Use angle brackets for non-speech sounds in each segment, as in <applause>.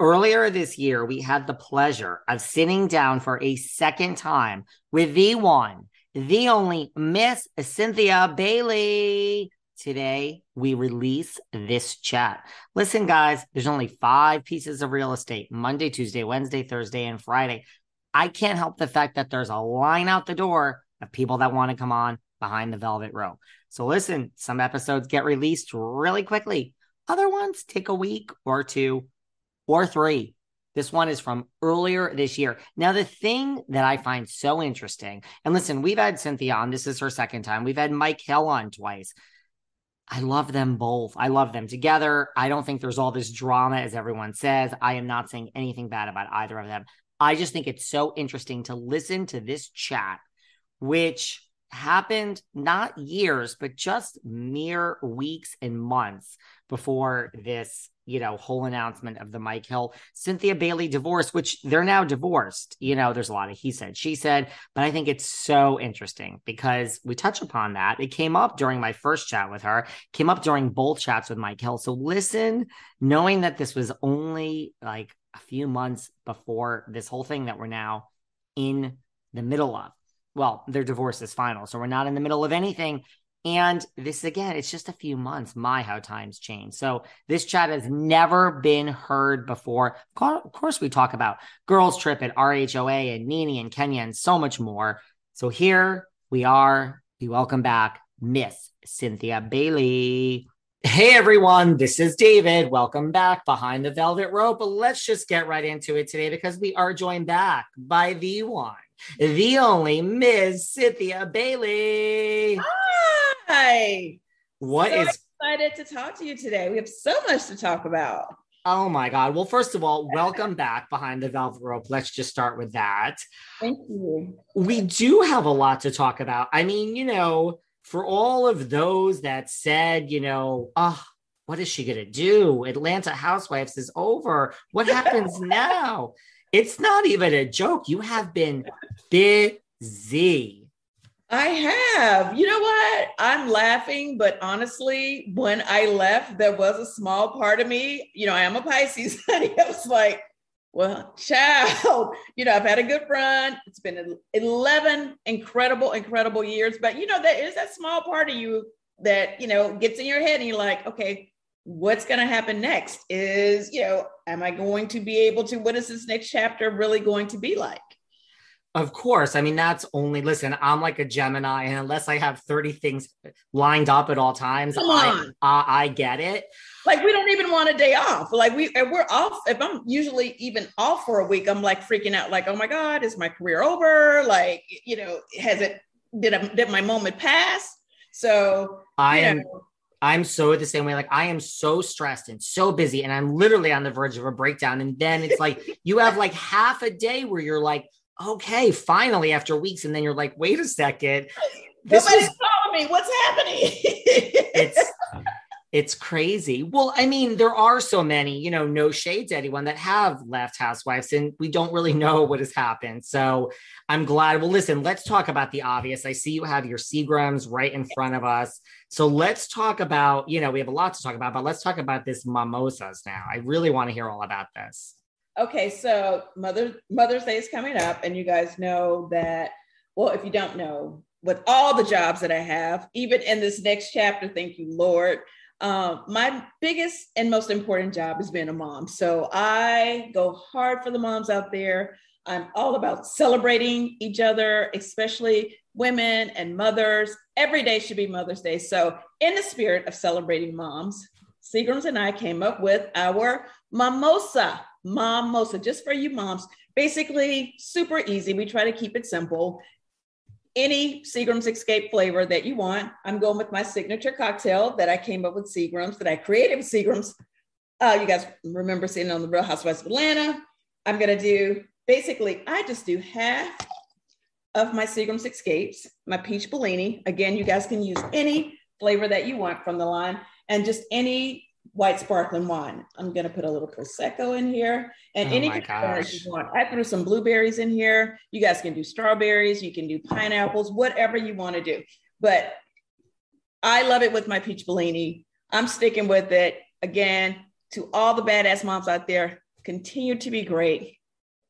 Earlier this year, we had the pleasure of sitting down for a second time with the one, the only Miss Cynthia Bailey. Today, we release this chat. Listen, guys, there's only five pieces of real estate Monday, Tuesday, Wednesday, Thursday, and Friday. I can't help the fact that there's a line out the door of people that want to come on behind the velvet rope. So, listen, some episodes get released really quickly, other ones take a week or two or three. This one is from earlier this year. Now, the thing that I find so interesting, and listen, we've had Cynthia on. This is her second time. We've had Mike Hill on twice. I love them both. I love them together. I don't think there's all this drama as everyone says. I am not saying anything bad about either of them. I just think it's so interesting to listen to this chat, which happened not years, but just mere weeks and months before this you know, whole announcement of the Mike Hill Cynthia Bailey divorce, which they're now divorced. You know, there's a lot of he said, she said, but I think it's so interesting because we touch upon that. It came up during my first chat with her, came up during both chats with Mike Hill. So listen, knowing that this was only like a few months before this whole thing that we're now in the middle of. Well, their divorce is final. So we're not in the middle of anything. And this again, it's just a few months. My, how times change. So this chat has never been heard before. Of course, we talk about Girls Trip at RHOA and NeNe and Kenya and so much more. So here we are. We welcome back Miss Cynthia Bailey. Hey everyone, this is David. Welcome back behind the velvet rope. Let's just get right into it today because we are joined back by the one, the only Miss Cynthia Bailey. Hi. What so is excited to talk to you today? We have so much to talk about. Oh my God. Well, first of all, welcome back behind the velvet rope. Let's just start with that. Thank you. We do have a lot to talk about. I mean, you know, for all of those that said, you know, oh, what is she going to do? Atlanta Housewives is over. What happens <laughs> now? It's not even a joke. You have been busy. I have. You know what? I'm laughing, but honestly, when I left, there was a small part of me. You know, I am a Pisces. <laughs> I was like, well, child, you know, I've had a good run. It's been 11 incredible, incredible years. But, you know, there is that small part of you that, you know, gets in your head and you're like, okay, what's going to happen next? Is, you know, am I going to be able to, what is this next chapter really going to be like? Of course. I mean, that's only, listen, I'm like a Gemini, and unless I have 30 things lined up at all times, I, I, I get it. Like, we don't even want a day off. Like, we, if we're off, if I'm usually even off for a week, I'm like freaking out, like, oh my God, is my career over? Like, you know, has it, did, I, did my moment pass? So, I am. Know, I'm so the same way. Like I am so stressed and so busy, and I'm literally on the verge of a breakdown. And then it's like <laughs> you have like half a day where you're like, okay, finally, after weeks, and then you're like, wait a second. <laughs> This Nobody's was, calling me. What's happening? <laughs> it's it's crazy. Well, I mean, there are so many, you know, no shade to anyone that have left housewives, and we don't really know what has happened. So I'm glad. Well, listen, let's talk about the obvious. I see you have your Seagrams right in front of us. So let's talk about, you know, we have a lot to talk about, but let's talk about this mimosas now. I really want to hear all about this. Okay, so Mother Mother's Day is coming up, and you guys know that. Well, if you don't know, with all the jobs that I have, even in this next chapter, thank you, Lord. Um, my biggest and most important job is being a mom. So I go hard for the moms out there. I'm all about celebrating each other, especially women and mothers. Every day should be Mother's Day. So, in the spirit of celebrating moms, Seagrams and I came up with our mimosa, mimosa, just for you moms. Basically, super easy. We try to keep it simple. Any Seagram's Escape flavor that you want. I'm going with my signature cocktail that I came up with Seagram's, that I created with Seagram's. Uh, you guys remember seeing on the Real Housewives of Atlanta. I'm going to do basically, I just do half of my Seagram's Escapes, my peach Bellini. Again, you guys can use any flavor that you want from the line and just any white sparkling wine. I'm going to put a little Prosecco in here and Oh any you want. I threw some blueberries in here. You guys can do strawberries, you can do pineapples, whatever you want to do. But I love it with my peach Bellini. I'm sticking with it. Again, to all the badass moms out there, continue to be great.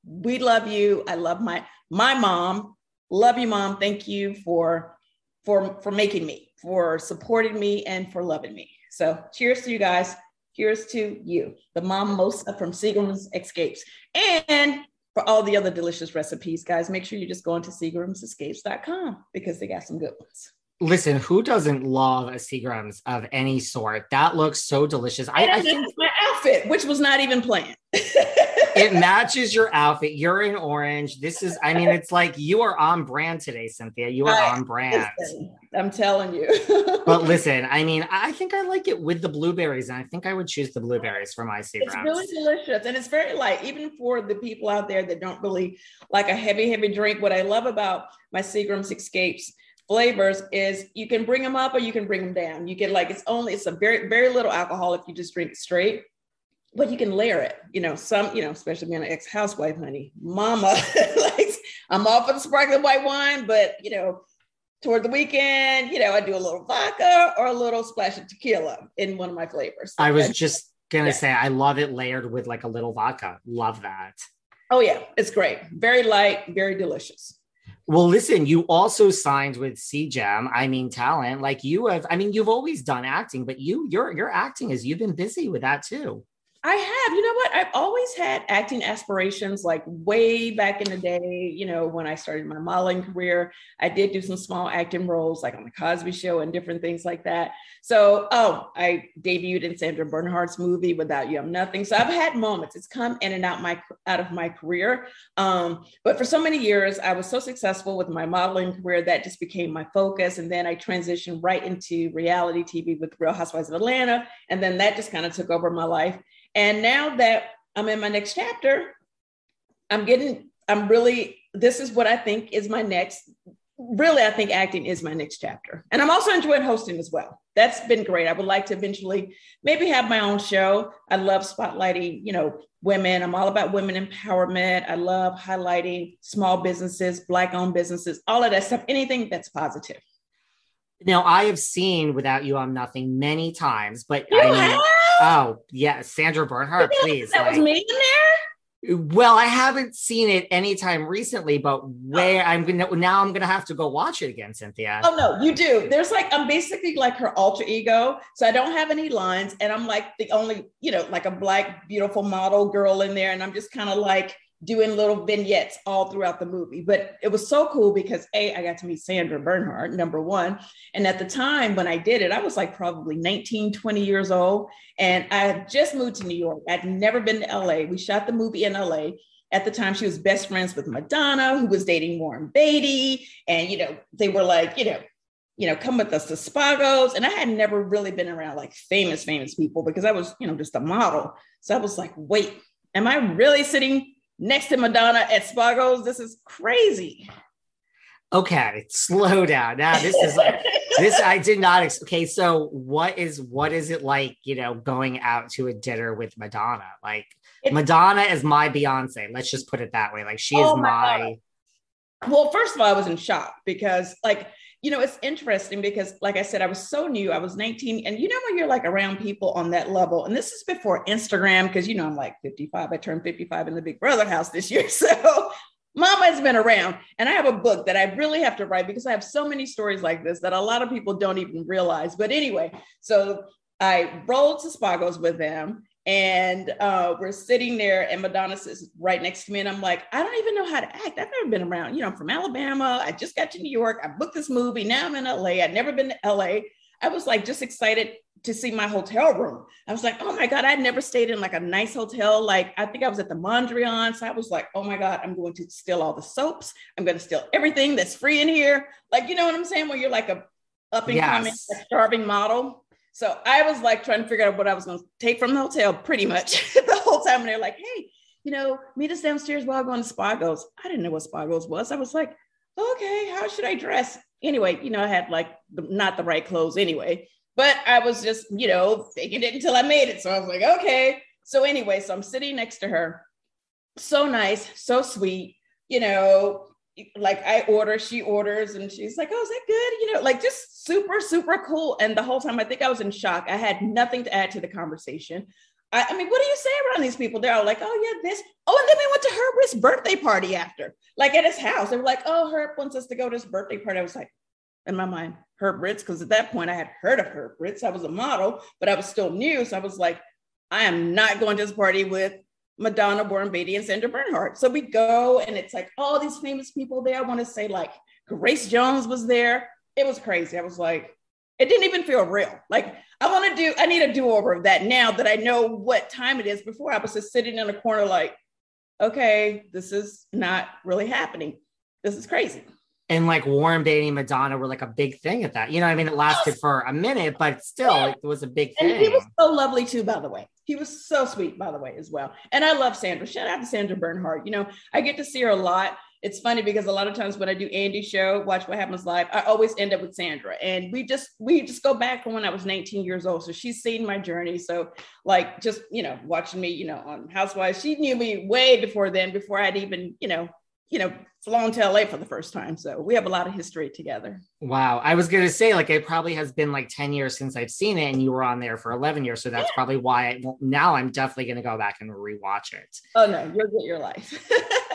We love you. I love my my mom. Love you, mom. Thank you for for for making me, for supporting me, and for loving me. So cheers to you guys. Cheers to you, the mom mosa from Seagram's Escapes. And for all the other delicious recipes, guys, make sure you just go into Seagram'sEscapes.com because they got some good ones. Listen, who doesn't love a Seagrams of any sort? That looks so delicious. I, And I I think my outfit, which was not even planned. <laughs> it matches your outfit. You're in orange. This is, I mean, it's like you are on brand today, Cynthia. You are I- on brand. Listen, I'm telling you. But <laughs> listen, I mean, I think I like it with the blueberries, and I think I would choose the blueberries for my seagrams. It's really delicious and it's very light, even for the people out there that don't really like a heavy, heavy drink. What I love about my Seagram's Escapes flavors is you can bring them up or you can bring them down. You can like it's only it's a very, very little alcohol if you just drink it straight, but you can layer it. You know, some, you know, especially being an ex-housewife, honey, mama, <laughs> like I'm all for the sparkling white wine, but you know, toward the weekend, you know, I do a little vodka or a little splash of tequila in one of my flavors. I was just gonna Yeah. say, I love it layered with like a little vodka. Love that. Oh yeah, it's great. Very light, very delicious. Well, listen, you also signed with CGEM. I mean, talent. Like you have, I mean, you've always done acting, but you, your, your acting is you've been busy with that too. I have, you know what? I've always had acting aspirations, like way back in the day, you know, when I started my modeling career. I did do some small acting roles, like on the Cosby Show and different things like that. So, oh, I debuted in Sandra Bernhard's movie Without You I'm Nothing. So I've had moments. It's come in and out my out of my career. Um, but for so many years, I was so successful with my modeling career that just became my focus. And then I transitioned right into reality TV with Real Housewives of Atlanta. And then that just kind of took over my life. And now that I'm in my next chapter, I'm getting, I'm really, this is what I think is my next, really, I think acting is my next chapter. And I'm also enjoying hosting as well. That's been great. I would like to eventually maybe have my own show. I love spotlighting, you know, women. I'm all about women empowerment. I love highlighting small businesses, Black owned businesses, all of that stuff, anything that's positive. Now, I have seen Without You, I'm Nothing many times, but You I mean, have? Oh, yeah, Sandra Bernhard, please. that was me in there? Well, I haven't seen it anytime recently, but where oh. I'm gonna now I'm gonna have to go watch it again, Cynthia. Oh no, you do. There's like I'm basically like her alter ego. So I don't have any lines and I'm like the only, you know, like a black beautiful model girl in there and I'm just kind of like doing little vignettes all throughout the movie. But it was so cool because A, I got to meet Sandra Bernhard, number one. And at the time when I did it, I was like probably 19, 20 years old. And I had just moved to New York. I'd never been to LA. We shot the movie in LA. At the time, she was best friends with Madonna, who was dating Warren Beatty. And, you know, they were like, you know, you know, come with us to Spagos. And I had never really been around like famous, famous people because I was, you know, just a model. So I was like, wait, am I really sitting next to Madonna at Spagos? This is crazy. Okay, slow down. Now this is like this I did not ex- okay, so what is what is it like, you know, going out to a dinner with Madonna? Like It- Madonna is my Beyonce. Let's just put it that way. Like she is Oh my my, Well, first of all, I was in shock because, like, you know, it's interesting because, like I said, I was so new. I was 19. And you know, when you're like around people on that level, and this is before Instagram, because, you know, I'm like 55. I turned 55 in the Big Brother house this year. <laughs> So Mama has been around. And I have a book that I really have to write because I have so many stories like this that a lot of people don't even realize. But anyway, so I rolled to Spago's with them and uh, we're sitting there and madonna sits right next to me and i'm like i don't even know how to act. I've never been around you know i'm from alabama. I just got to new york. I booked this movie. Now i'm in la i'd never been to la i was like just excited to see my hotel room. I was like oh my god i'd never stayed in like a nice hotel. Like i think i was at the mondrian so i was like oh my god i'm going to steal all the soaps. I'm going to steal everything that's free in here. Like you know what i'm saying? When you're like a up and yes. coming starving model so I was like trying to figure out what I was going to take from the hotel pretty much <laughs> the whole time. And they're like, hey, you know, meet us downstairs while going to Spago's. I didn't know what Spago's was. I was like, okay, how should I dress? Anyway, you know, I had like the, not the right clothes anyway, but I was just, you know, faking it until I made it. So I was like, okay. So anyway, so I'm sitting next to her. So nice, so sweet, you know, like I order, she orders, and she's like, "Oh, is that good?" You know, like just super, super cool. And the whole time, I think I was in shock. I had nothing to add to the conversation. I, I mean, what do you say around these people? They're all like, "Oh yeah, this." Oh, and then we went to Herb Ritts' birthday party after, like at his house. They were like, "Oh, Herb wants us to go to his birthday party." I was like, in my mind, Herb Ritts, because at that point I had heard of Herb Ritts. I was a model, but I was still new, so I was like, I am not going to this party with Madonna, Warren Beatty, and Sandra Bernhard. So we go and it's like all these famous people there. I want to say like Grace Jones was there. It was crazy. I was like, it didn't even feel real. Like I want to do, I need a do-over of that now that I know what time it is. Before I was just sitting in a corner like, okay, this is not really happening. This is crazy and like Warren Beatty and Madonna were like a big thing at that. You know, I mean, it lasted for a minute, but still, yeah. it was a big thing. And he was so lovely too, by the way. He was so sweet, by the way, as well. And I love Sandra. Shout out to Sandra Bernhard. You know, I get to see her a lot. It's funny because a lot of times when I do Andy's show, Watch What Happens Live, I always end up with Sandra. And we just we just go back from when I was 19 years old. So she's seen my journey. So like just, you know, watching me, you know, on Housewives, she knew me way before then, before I'd even, you know, you know, flown to LA for the first time. So we have a lot of history together. Wow. I was going to say, like, it probably has been like 10 years since I've seen it, and you were on there for 11 years. So that's yeah. probably why I, well, now I'm definitely going to go back and rewatch it. Oh, no, you'll get your life.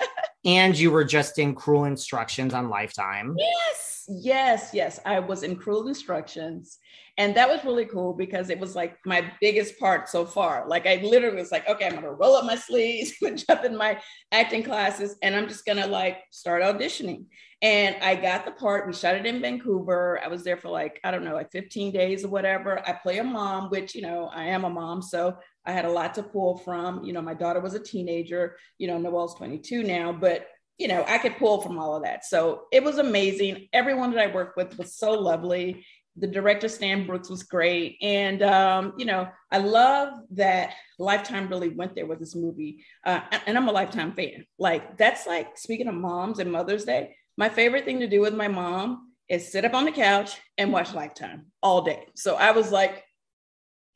<laughs> and you were just in Cruel Instructions on Lifetime. Yes. Yes. Yes. I was in Cruel Instructions. And that was really cool because it was like my biggest part so far. Like I literally was like, okay, I'm gonna roll up my sleeves, <laughs> jump in my acting classes, and I'm just gonna like start auditioning. And I got the part. We shot it in Vancouver. I was there for like, I don't know, like 15 days or whatever. I play a mom, which, you know, I am a mom. So I had a lot to pull from. You know, my daughter was a teenager. You know, Noelle's 22 now, but you know, I could pull from all of that. So it was amazing. Everyone that I worked with was so lovely the director Stan Brooks was great, and um, you know I love that Lifetime really went there with this movie, uh, and I'm a Lifetime fan. Like that's like speaking of moms and Mother's Day. My favorite thing to do with my mom is sit up on the couch and watch Lifetime all day. So I was like,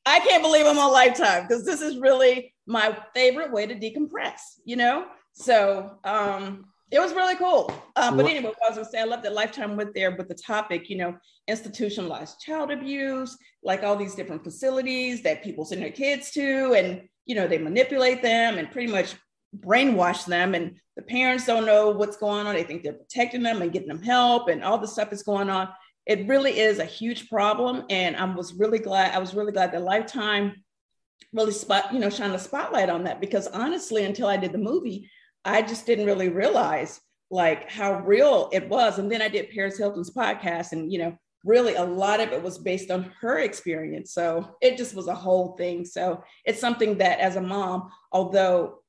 I can't believe I'm on Lifetime because this is really my favorite way to decompress. You know, so um, it was really cool. Um, but anyway, I was gonna say, I love that Lifetime went there with the topic, you know, institutionalized child abuse, like all these different facilities that people send their kids to, and you know, they manipulate them and pretty much brainwash them, and the parents don't know what's going on. They think they're protecting them and getting them help, and all the stuff is going on. It really is a huge problem, and I was really glad. I was really glad that Lifetime really spot, you know, shine a spotlight on that because honestly, until I did the movie I just didn't really realize like how real it was. And then I did Paris Hilton's podcast, and you know, really a lot of it was based on her experience. So it just was a whole thing. So it's something that as a mom, although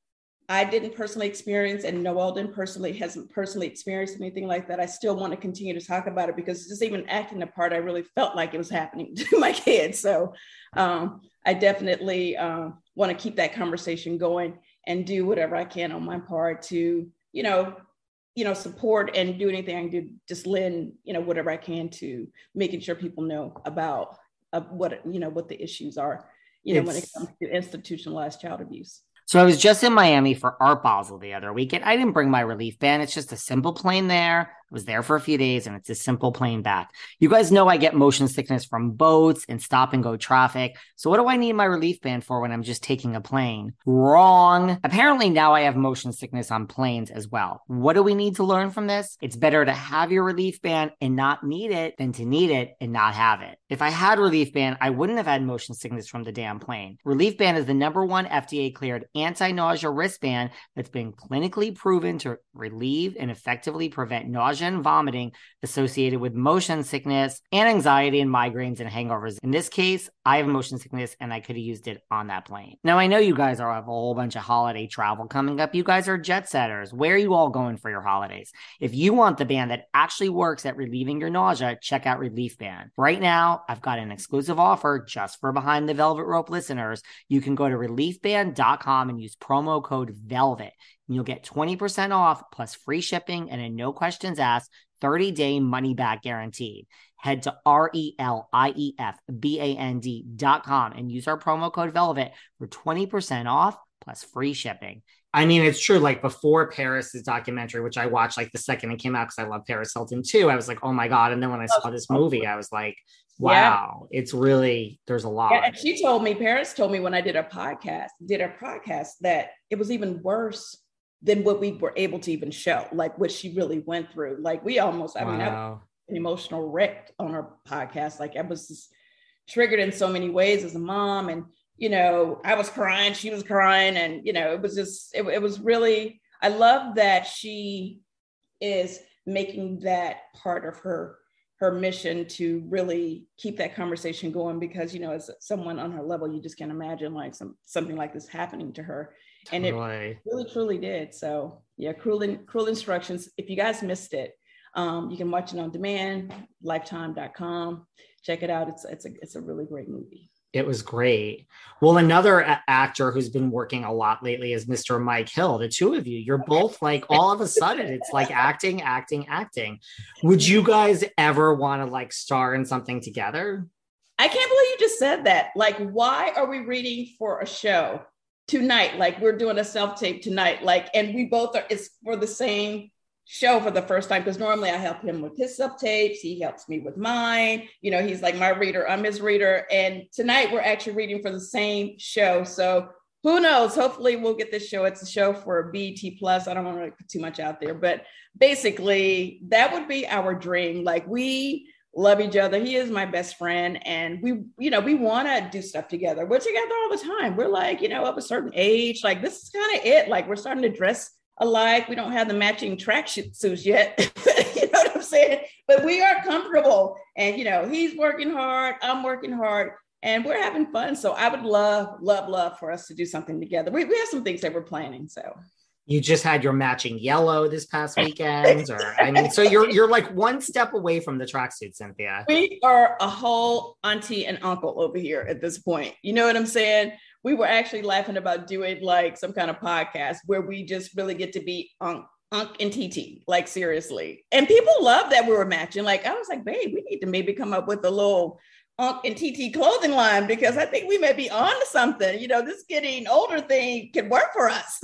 I didn't personally experience and Noelle didn't personally hasn't personally experienced anything like that. I still want to continue to talk about it because just even acting the part, I really felt like it was happening <laughs> to my kids. So um, I definitely uh, want to keep that conversation going and do whatever I can on my part to, you know, you know, support and do anything I can do, just lend, you know, whatever I can to making sure people know about uh, what, you know, what the issues are, you know, it's, when it comes to institutionalized child abuse. So I was just in Miami for Art Basel the other weekend. I didn't bring my relief band. It's just a simple plane there. I was there for a few days and it's a simple plane back. You guys know I get motion sickness from boats and stop and go traffic. So what do I need my relief band for when I'm just taking a plane? Wrong. Apparently now I have motion sickness on planes as well. What do we need to learn from this? It's better to have your relief band and not need it than to need it and not have it. If I had relief band, I wouldn't have had motion sickness from the damn plane. Relief band is the number one FDA cleared anti-nausea wristband that's been clinically proven to relieve and effectively prevent nausea nausea and vomiting associated with motion sickness and anxiety and migraines and hangovers. In this case, I have motion sickness and I could have used it on that plane. Now, I know you guys are have a whole bunch of holiday travel coming up. You guys are jet setters. Where are you all going for your holidays? If you want the band that actually works at relieving your nausea, check out Relief Band. Right now, I've got an exclusive offer just for Behind the Velvet Rope listeners. You can go to reliefband.com and use promo code VELVET and you'll get 20% off plus free shipping and a no questions asked 30 day money back guarantee. Head to R E L I E F B A N D dot com and use our promo code Velvet for 20% off plus free shipping. I mean, it's true. Like before Paris's documentary, which I watched like the second it came out because I love Paris Hilton too, I was like, oh my God. And then when I saw this movie, I was like, wow, yeah. it's really, there's a lot. Yeah, and she told me, Paris told me when I did a podcast, did a podcast that it was even worse than what we were able to even show, like what she really went through. Like we almost, I wow. mean, I an emotional wreck on our podcast. Like I was just triggered in so many ways as a mom, and you know, I was crying, she was crying, and you know, it was just, it, it was really. I love that she is making that part of her her mission to really keep that conversation going because you know as someone on her level you just can't imagine like some something like this happening to her and it really truly did so yeah cruel in, cruel instructions if you guys missed it um, you can watch it on demand lifetime.com check it out it's it's a, it's a really great movie it was great. Well, another a- actor who's been working a lot lately is Mr. Mike Hill. The two of you, you're both like all of a sudden, it's like acting, acting, acting. Would you guys ever want to like star in something together? I can't believe you just said that. Like, why are we reading for a show tonight? Like, we're doing a self tape tonight. Like, and we both are, it's for the same show for the first time because normally I help him with his sub tapes. He helps me with mine. You know, he's like my reader, I'm his reader. And tonight we're actually reading for the same show. So who knows? Hopefully we'll get this show. It's a show for BET Plus. I don't want to put too much out there, but basically that would be our dream. Like we love each other. He is my best friend. And we, you know, we want to do stuff together. We're together all the time. We're like, you know, of a certain age, like this is kind of it. Like we're starting to dress alike. We don't have the matching track suits yet. <laughs> you know what I'm saying? But we are comfortable. And, you know, he's working hard. I'm working hard. And we're having fun. So I would love, love, love for us to do something together. We, we have some things that we're planning. So you just had your matching yellow this past <laughs> weekend or i mean so you're you're like one step away from the tracksuit cynthia we are a whole auntie and uncle over here at this point you know what i'm saying we were actually laughing about doing like some kind of podcast where we just really get to be Unc, Unc and TT, like seriously. And people love that we were matching. Like I was like, babe, we need to maybe come up with a little Unc and TT clothing line because I think we may be on to something. You know, this getting older thing can work for us.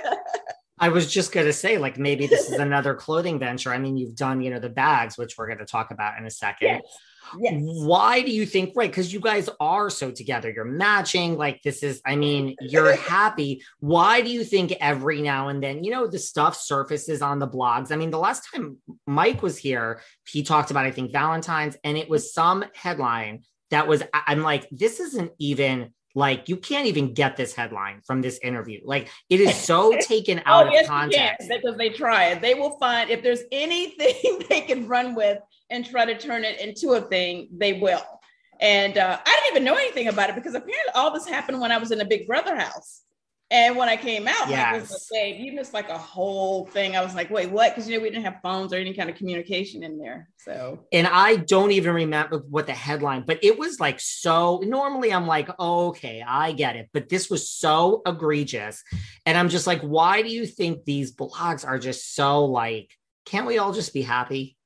<laughs> I was just going to say, like, maybe this is <laughs> another clothing venture. I mean, you've done, you know, the bags, which we're going to talk about in a second. Yes. Yes. Why do you think, right? Because you guys are so together. You're matching. Like, this is, I mean, you're <laughs> happy. Why do you think every now and then, you know, the stuff surfaces on the blogs? I mean, the last time Mike was here, he talked about, I think, Valentine's, and it was some headline that was, I'm like, this isn't even like you can't even get this headline from this interview. Like it is so <laughs> taken oh, out oh, of yes, context. Because they try it. They will find if there's anything <laughs> they can run with and try to turn it into a thing, they will. And uh, I didn't even know anything about it because apparently all this happened when I was in a Big Brother house. And when I came out, yes. Was like, you missed like a whole thing. I was like, wait, what? Because you know, we didn't have phones or any kind of communication in there. So and I don't even remember what the headline, but it was like so normally I'm like, oh, okay, I get it. But this was so egregious. And I'm just like, why do you think these blogs are just so like, can't we all just be happy?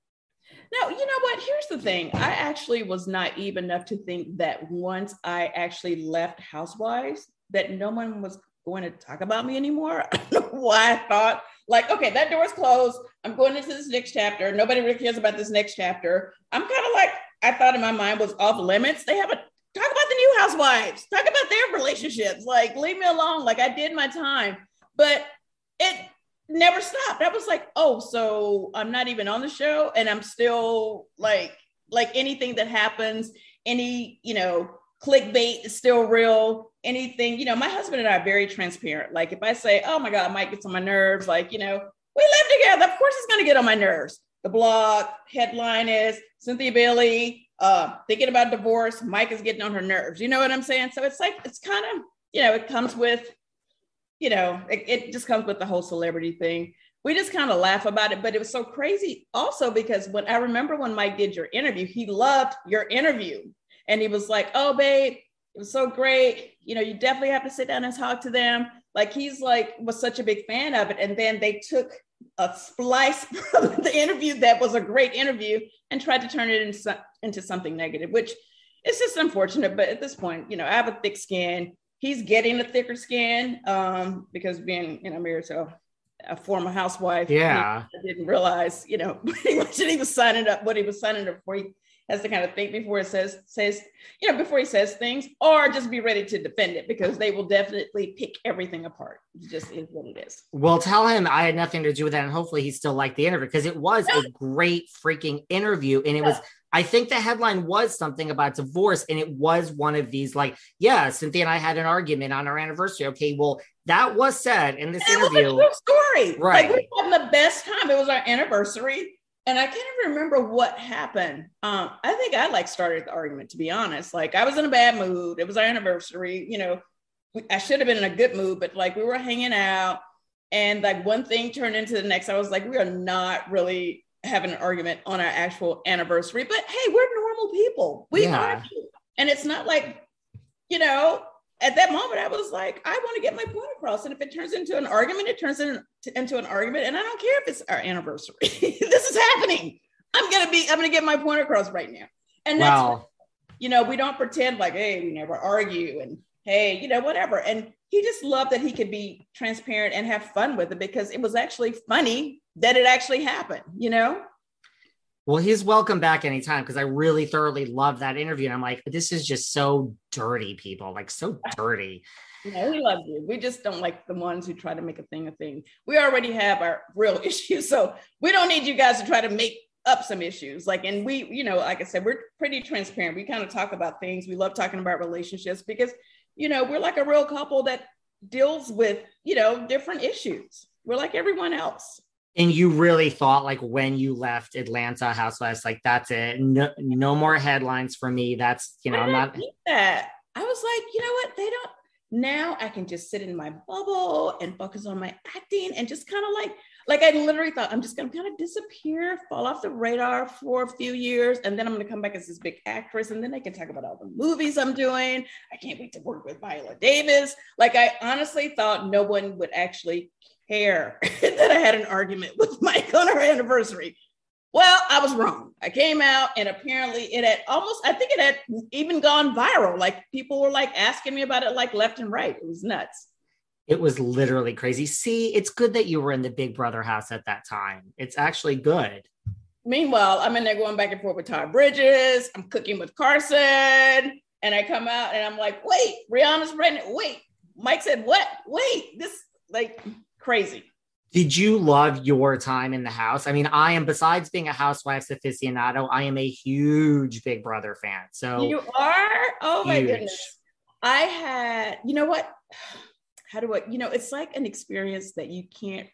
No, you know what? Here's the thing. I actually was naive enough to think that once I actually left Housewives, that no one was going to talk about me anymore. <laughs> I don't know why I thought like, okay, that door's closed. I'm going into this next chapter. Nobody really cares about this next chapter. I'm kind of like, I thought in my mind was off limits. They haven't talk about the new housewives, talk about their relationships. Like, leave me alone. Like, I did my time. But it never stopped. I was like, oh, so I'm not even on the show and I'm still like, like anything that happens, any, you know, clickbait is still real. Anything, you know, my husband and I are very transparent. Like if I say, oh my God, Mike gets on my nerves, like, you know, we live together. Of course it's gonna get on my nerves. The blog headline is Cynthia Bailey uh, thinking about divorce. Mike is getting on her nerves. You know what I'm saying? So it's like, it's kind of, you know, it comes with, you know, it, it just comes with the whole celebrity thing. We just kind of laugh about it, but it was so crazy also because when I remember when Mike did your interview, he loved your interview and he was like, "Oh, babe, it was so great. You know, you definitely have to sit down and talk to them." Like he's like was such a big fan of it, and then they took a splice <laughs> from the interview that was a great interview and tried to turn it into, into something negative, which is just unfortunate. But at this point, you know, I have a thick skin. He's getting a thicker skin um, because being, you know, married to a former housewife. Yeah. I didn't realize, you know, pretty much that he was signing up what he was signing up for. He has to kind of think before it says says you know before he says things or just be ready to defend it because they will definitely pick everything apart it just is what it is well tell him i had nothing to do with that and hopefully he still liked the interview because it was a great freaking interview and it was I think the headline was something about divorce, and it was one of these like, yeah, Cynthia and I had an argument on our anniversary. Okay, well, that was said in this it interview. Was a story, right? Like, we had the best time. It was our anniversary and I can't even remember what happened. Um, I think I like started the argument to be honest. Like I was in a bad mood. It was our anniversary. You know, I should have been in a good mood, but like we were hanging out, and like one thing turned into the next. I was like, we are not really having an argument on our actual anniversary, but hey, we're normal people. We yeah. argue, and it's not like, you know, at that moment, I was like, I want to get my point across. And if it turns into an argument, it turns into, into an argument. And I don't care if it's our anniversary. <laughs> this is happening. I'm gonna be, I'm gonna get my point across right now. And that's wow. you know, we don't pretend like, hey, we never argue and hey, you know, whatever. And he just loved that he could be transparent and have fun with it because it was actually funny that it actually happened, you know? Well, he's welcome back anytime because I really thoroughly love that interview. And I'm like, this is just so dirty, people, like so dirty. <laughs> Yeah, we love you. We just don't like the ones who try to make a thing a thing. We already have our real <laughs> issues. So we don't need you guys to try to make up some issues. Like, and we, you know, like I said, we're pretty transparent. We kind of talk about things. We love talking about relationships because, you know, we're like a real couple that deals with, you know, different issues. We're like everyone else and you really thought like when you left Atlanta Housewives, like that's it. No, no more headlines for me. That's you know, I'm not that. I was like, you know what? They don't now I can just sit in my bubble and focus on my acting and just kind of like like I literally thought I'm just gonna kind of disappear, fall off the radar for a few years, and then I'm gonna come back as this big actress, and then I can talk about all the movies I'm doing. I can't wait to work with Viola Davis. Like I honestly thought no one would actually care <laughs> that I had an argument <laughs> with Mike on our anniversary. Well, I was wrong. I came out and apparently it had almost, I think it had even gone viral. Like people were like asking me about it like left and right. It was nuts. It was literally crazy. See, it's good that you were in the Big Brother house at that time. It's actually good. Meanwhile, I'm in there going back and forth with Todd Bridges. I'm cooking with Carson. And I come out and I'm like, wait, Rihanna's pregnant. Wait, Mike said, what? Wait, this like crazy. Did you love your time in the house? I mean, I am, besides being a housewife aficionado, I am a huge Big Brother fan. So you are? Oh my huge. goodness. I had, you know what? <sighs> How do I, you know, it's like an experience that you can't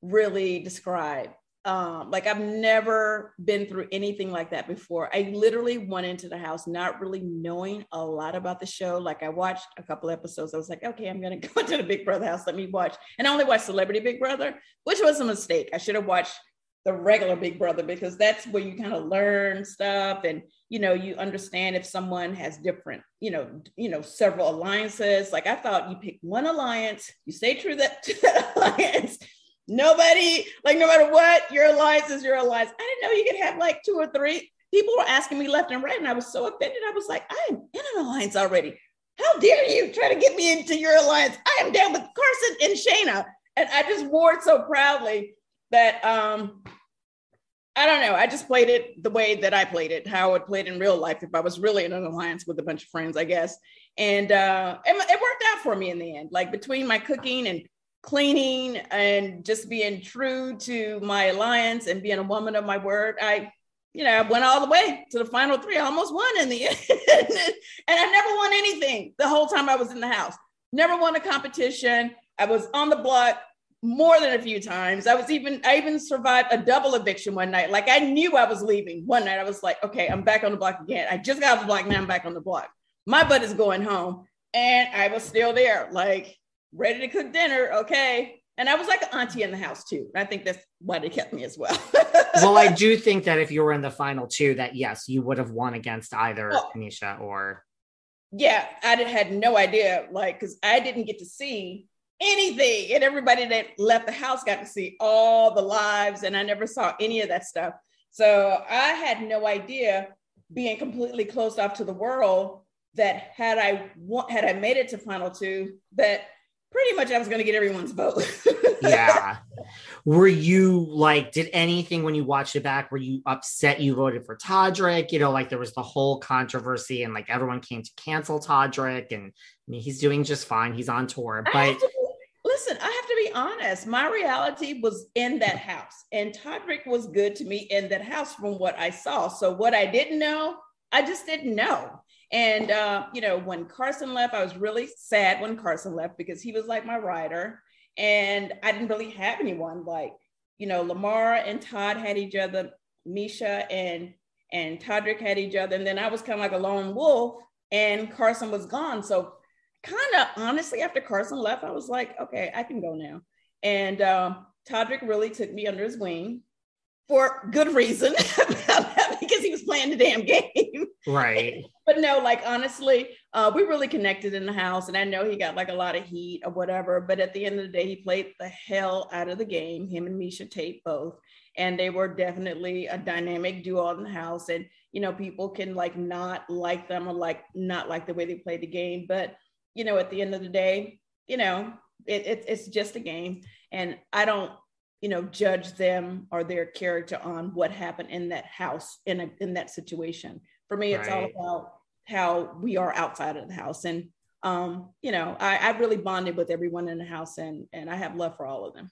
really describe um, like I've never been through anything like that before. I literally went into the house not really knowing a lot about the show. Like I watched a couple episodes. I was like, okay, I'm gonna <laughs> go into the Big Brother house. Let me watch. And I only watched Celebrity Big Brother, which was a mistake. I should have watched the regular Big Brother because that's where you kind of learn stuff and you know you understand if someone has different you know you know several alliances. Like I thought you pick one alliance, you stay true that, <laughs> to that alliance Nobody, like, no matter what, your alliance is your alliance. I didn't know you could have like two or three. People were asking me left and right, and I was so offended. I was like, I am in an alliance already. how dare you try to get me into your alliance? I am down with Carson and Shayna. And I just wore it so proudly that um I don't know. I just played it the way that I played it, how I would play it in real life if I was really in an alliance with a bunch of friends, I guess. And uh, it, it worked out for me in the end. Like between my cooking and cleaning and just being true to my alliance and being a woman of my word, I, you know, I went all the way to the final three. I almost won in the <laughs> end. and I never won anything the whole time I was in the house. Never won a competition. I was on the block more than a few times. I was even I even survived a double eviction one night. Like I knew I was leaving one night. I was like, okay, I'm back on the block again. I just got off the block, now I'm back on the block. My butt is going home, and I was still there, like ready to cook dinner. Okay. And I was like an auntie in the house too. I think that's why they kept me as well. <laughs> well, I do think that if you were in the final two, that yes, you would have won against either oh. Miesha or. Yeah, I had no idea, like, because I didn't get to see anything. And everybody that left the house got to see all the lives, and I never saw any of that stuff. So I had no idea being completely closed off to the world that had I had I made it to final two, that pretty much I was going to get everyone's vote. <laughs> yeah. Were you like, did anything when you watched it back, were you upset you voted for Todrick? You know, like there was the whole controversy and like everyone came to cancel Todrick and I mean, he's doing just fine. He's on tour, but listen, I have to be honest. My reality was in that house, and Todrick was good to me in that house from what I saw. So, what I didn't know, I just didn't know. And, uh, you know, when Carson left, I was really sad when Carson left because he was like my rider. And I didn't really have anyone like, you know, Lamar and Todd had each other, Miesha and and Todrick had each other. And then I was kind of like a lone wolf and Carson was gone. So kind of honestly, after Carson left, I was like, okay, I can go now. And um, Todrick really took me under his wing for good reason <laughs> playing the damn <laughs> game. Right. but no, like honestly, uh, we really connected in the house, and I know he got like a lot of heat or whatever. But at the end of the day, he played the hell out of the game. Him and Miesha Tate both, and they were definitely a dynamic duo in the house. And you know, people can like not like them or like not like the way they play the game, but you know, at the end of the day, you know, it, it, it's just a game. And I don't, you know, judge them or their character on what happened in that house in a, in that situation. For me, it's right. all about how we are outside of the house. And um, you know, I, I really bonded with everyone in the house and and I have love for all of them.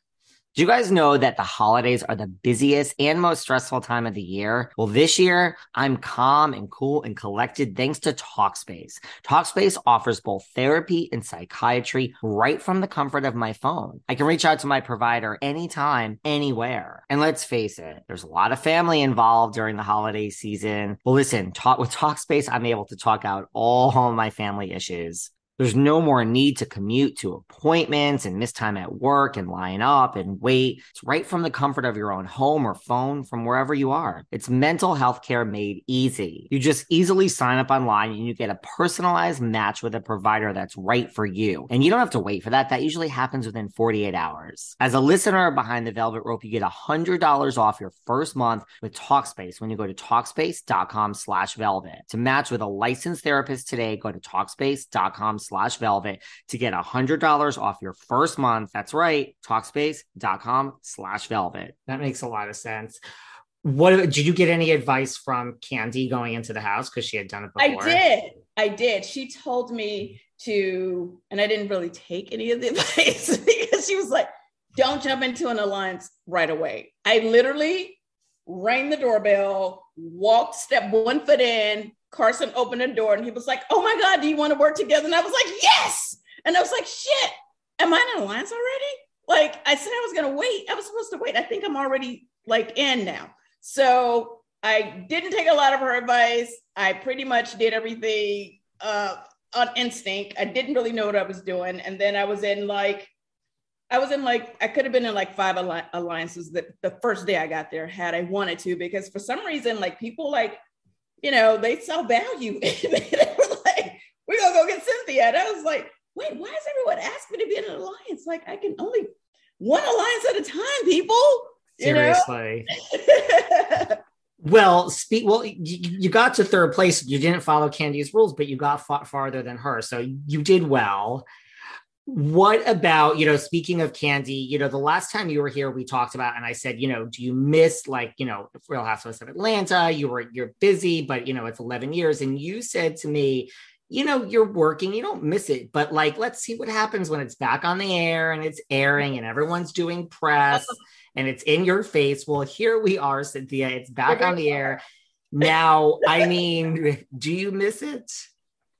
Do you guys know that the holidays are the busiest and most stressful time of the year? Well, this year I'm calm and cool and collected thanks to Talkspace. Talkspace offers both therapy and psychiatry right from the comfort of my phone. I can reach out to my provider anytime, anywhere. And let's face it, there's a lot of family involved during the holiday season. Well, listen, talk with Talkspace, I'm able to talk out all my family issues. There's no more need to commute to appointments and miss time at work and line up and wait. It's right from the comfort of your own home or phone from wherever you are. It's mental health care made easy. You just easily sign up online and you get a personalized match with a provider that's right for you. And you don't have to wait for that. That usually happens within 48 hours. As a listener behind the Velvet Rope, you get $100 off your first month with Talkspace when you go to Talkspace.com slash velvet. To match with a licensed therapist today, go to Talkspace.com slash velvet to get a hundred dollars off your first month. That's right. Talkspace.com slash velvet. That makes a lot of sense. What did you get any advice from Kandi going into the house? Because she had done it before. I did. I did. She told me to, and I didn't really take any of the <laughs> advice because she was like, don't jump into an alliance right away. I literally rang the doorbell, walked, step one foot in, Carson opened a door and he was like, Oh my God, do you want to work together? And I was like, Yes. And I was like, Shit, am I in alliance already? Like I said, I was going to wait. I was supposed to wait. I think I'm already like in now. So I didn't take a lot of her advice. I pretty much did everything uh, on instinct. I didn't really know what I was doing. And then I was in like, I was in like, I could have been in like five alliances the, the first day I got there had I wanted to, because for some reason, like people like you know, they saw value. <laughs> they were like, we're gonna go get Cynthia. And I was like, wait, why is everyone asking me to be in an alliance? Like I can only one alliance at a time, people. Seriously. <laughs> Well, speak. Well, you, you, got to third place. You didn't follow Kandi's rules, but you got far, farther than her, so you did well. What about you know? Speaking of Kandi you know, the last time you were here, we talked about, and I said, you know, do you miss like you know Real Housewives of Atlanta? You were you're busy, but you know it's 11 years, and you said to me, you know, you're working, you don't miss it, but like, let's see what happens when it's back on the air and it's airing and everyone's doing press <laughs> and it's in your face. Well, here we are, Cynthia. It's back on the air. <laughs> Now, I mean, do you miss it?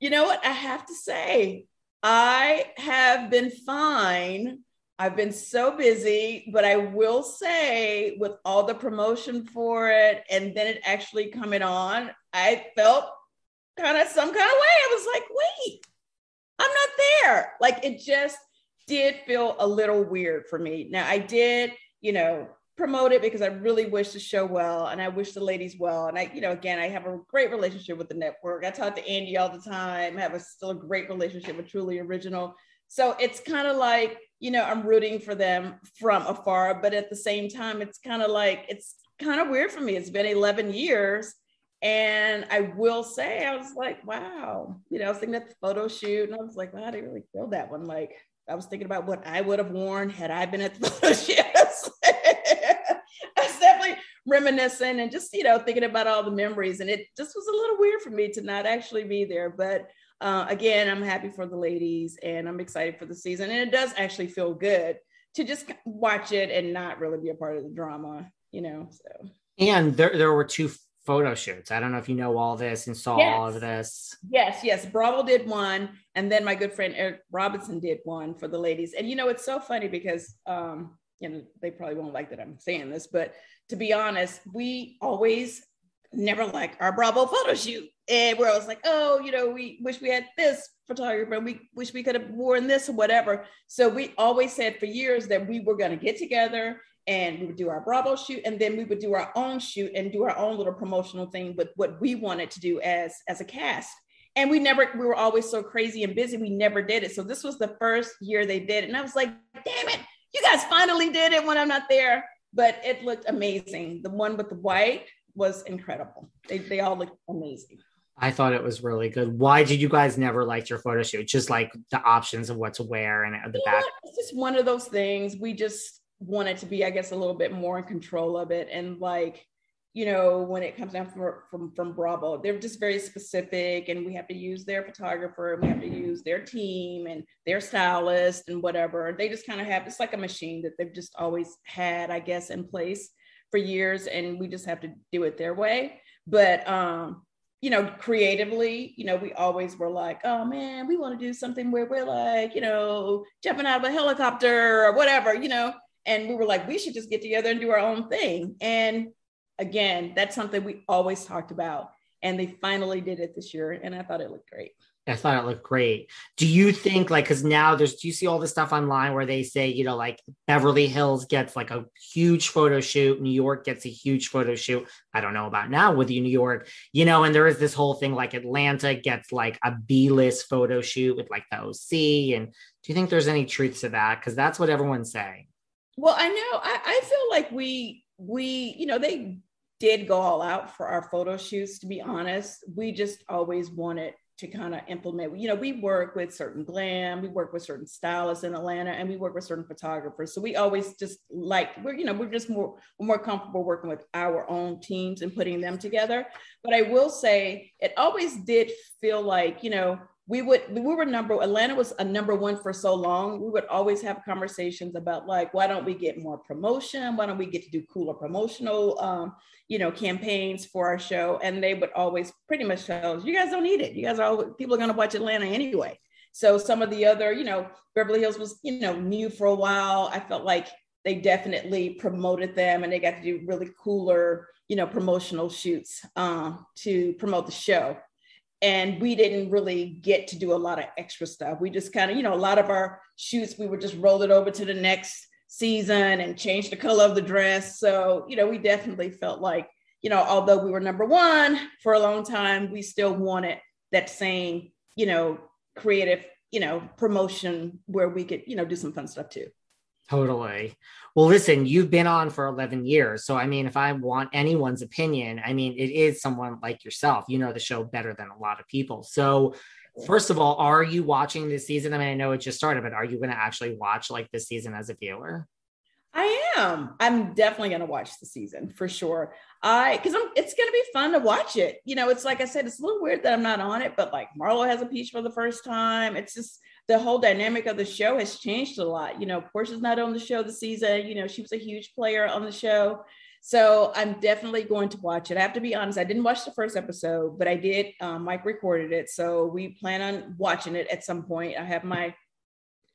You know what? I have to say, I have been fine. I've been so busy, but I will say, with all the promotion for it and then it actually coming on, I felt kind of some kind of way. I was like, wait, I'm not there. Like it just did feel a little weird for me. Now, I did you know, promote it because I really wish the show well and I wish the ladies well. And I, you know, again, I have a great relationship with the network. I talk to Andy all the time, I have a still a great relationship with Truly Original. So it's kind of like, you know, I'm rooting for them from afar, but at the same time, it's kind of like, it's kind of weird for me. It's been 11 years. And I will say, I was like, wow, you know, I was thinking at the photo shoot and I was like, wow, didn't really feel that one. Like, I was thinking about what I would have worn had I been at the <laughs> photo shoot. Reminiscing and just, you know, thinking about all the memories. And it just was a little weird for me to not actually be there. But uh, again, I'm happy for the ladies and I'm excited for the season. And it does actually feel good to just watch it and not really be a part of the drama, you know. So and there there were two photo shoots. I don't know if you know all this and saw yes. all of this. Yes, yes. Bravo did one, and then my good friend Eric Robinson did one for the ladies. And you know, it's so funny because um, know, they probably won't like that I'm saying this, but to be honest, we always never like our Bravo photo shoot. And we're always like, oh, you know, we wish we had this photographer, and we wish we could have worn this or whatever. So we always said for years that we were going to get together and we would do our Bravo shoot, and then we would do our own shoot and do our own little promotional thing with what we wanted to do as as a cast. And we never, we were always so crazy and busy, we never did it. So this was the first year they did it, and I was like, damn it, you guys finally did it when I'm not there. But it looked amazing. The one with the white was incredible. They they all looked amazing. I thought it was really good. Why did you guys never like your photo shoot? Just like the options of what to wear and the back. It's just one of those things. We just wanted to be, I guess, a little bit more in control of it. And like, you know, when it comes down from, from, from Bravo, they're just very specific and we have to use their photographer and we have to use their team and their stylist and whatever. They just kind of have, it's like a machine that they've just always had, I guess, in place for years. And we just have to do it their way. But, um, you know, creatively, you know, we always were like, oh man, we want to do something where we're like, you know, jumping out of a helicopter or whatever, you know, and we were like, we should just get together and do our own thing. And again, that's something we always talked about. And they finally did it this year. And I thought it looked great. I thought it looked great. Do you think like because now there's do you see all the stuff online where they say, you know, like Beverly Hills gets like a huge photo shoot, New York gets a huge photo shoot. I don't know about now with you, New York, you know, and there is this whole thing like Atlanta gets like a B-list photo shoot with like the OC. And do you think there's any truth to that? Because that's what everyone's saying. Well, I know. I, I feel like we we you know they did go all out for our photo shoots. To be honest, we just always wanted to kind of implement. You know, we work with certain glam, we work with certain stylists in Atlanta, and we work with certain photographers. So we always just like we're you know we're just more more comfortable working with our own teams and putting them together. But I will say it always did feel like you know we would we were number Atlanta was a number one for so long. We would always have conversations about like, why don't we get more promotion? Why don't we get to do cooler promotional, um, you know, campaigns for our show? And they would always pretty much tell us, you guys don't need it. You guys are people are going to watch Atlanta anyway. So some of the other, you know, Beverly Hills was you know new for a while. I felt like they definitely promoted them and they got to do really cooler you know promotional shoots um, to promote the show and we didn't really get to do a lot of extra stuff. We just kind of, you know, a lot of our shoots, we would just roll it over to the next season and change the color of the dress. So, you know, we definitely felt like, you know, although we were number one for a long time, we still wanted that same, you know, creative, you know, promotion where we could, you know, do some fun stuff too. Totally. Well, listen, you've been on for 11 years. So, I mean, if I want anyone's opinion, I mean, it is someone like yourself. You know the show better than a lot of people. So, first of all, are you watching this season? I mean, I know it just started, but are you going to actually watch like this season as a viewer? I am. I'm definitely going to watch the season for sure. I because I'm. It's going to be fun to watch it. You know, it's like I said, it's a little weird that I'm not on it, but like Marlo has a peach for the first time. It's just the whole dynamic of the show has changed a lot. You know, Porsha's not on the show this season. You know, she was a huge player on the show. So I'm definitely going to watch it. I have to be honest, I didn't watch the first episode, but I did. Um, Mike recorded it. So we plan on watching it at some point. I have my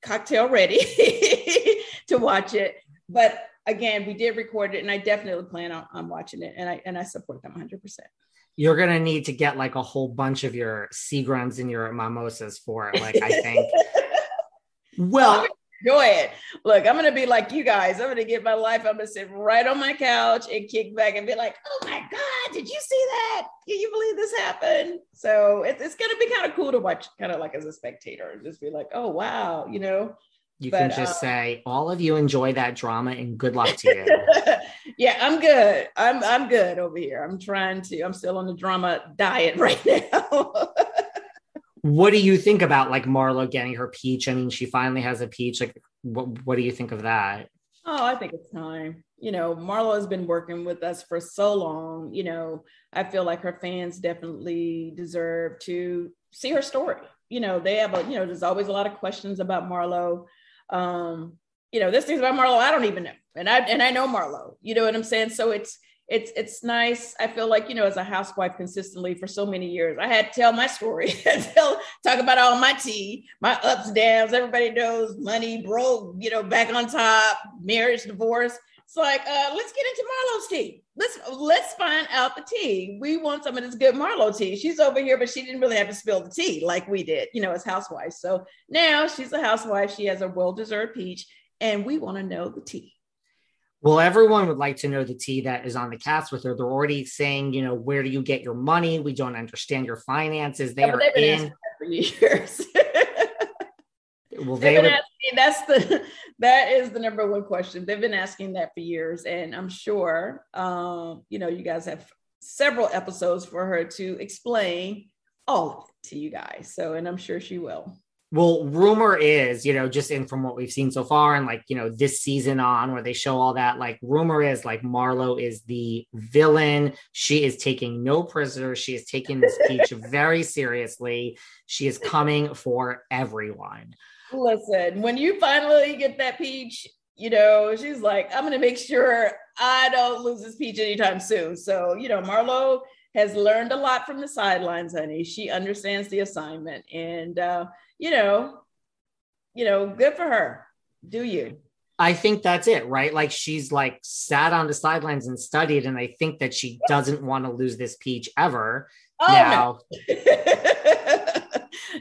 cocktail ready <laughs> to watch it. But again, we did record it and I definitely plan on, on watching it. And I and I support them 100 percent you're gonna need to get like a whole bunch of your Seagrams and your mimosas for it. Like I think. <laughs> well, enjoy it. Look, I'm gonna be like you guys. I'm gonna get my life. I'm gonna sit right on my couch and kick back and be like, "Oh my god, did you see that? Can you believe this happened?" So it's it's gonna be kind of cool to watch, kind of like as a spectator, and just be like, "Oh wow," you know. You but, can just uh, say, "All of you enjoy that drama, and good luck to you." <laughs> yeah, I'm good. I'm I'm good over here. I'm trying to. I'm still on the drama diet <laughs> right now. what do you think about like Marlo getting her peach? I mean, she finally has a peach. Like, what what do you think of that? Oh, I think it's time. You know, Marlo has been working with us for so long. You know, I feel like her fans definitely deserve to see her story. You know, they have a, you know, there's always a lot of questions about Marlo. Um, you know, this thing's about Marlo, I don't even know. And I and I know Marlo, you know what I'm saying? So it's it's it's nice. I feel like, you know, as a housewife consistently for so many years, I had to tell my story, <laughs> tell talk about all my tea, my ups, downs. Everybody knows money, broke, you know, back on top, marriage, divorce. It's like, uh, let's get into Marlo's tea. Let's let's find out the tea. We want some of this good Marlo tea. She's over here, but she didn't really have to spill the tea like we did, you know, as housewives. So now she's a housewife. She has a well-deserved peach and we want to know the tea. Well, everyone would like to know the tea that is on the cast with her. They're already saying, you know, where do you get your money? We don't understand your finances. They yeah, are in for years. <laughs> well, they would... asking, that's the <laughs> that is the number one question. They've been asking that for years, and I'm sure, um, you know, you guys have several episodes for her to explain all of it to you guys. So, and I'm sure she will. Well, rumor is, you know, just in from what we've seen so far, and like, you know, this season on where they show all that, like, rumor is like Marlo is the villain. She is taking no prisoners. She is taking this speech <laughs> very seriously. She is coming for everyone. Listen, when you finally get that peach, you know, she's like, I'm going to make sure I don't lose this peach anytime soon. So, you know, Marlo has learned a lot from the sidelines, honey. She understands the assignment. And, uh, you know, you know, good for her. Do you? I think that's it, right? Like she's like sat on the sidelines and studied, and I think that she doesn't want to lose this peach ever. Oh, now, no. <laughs>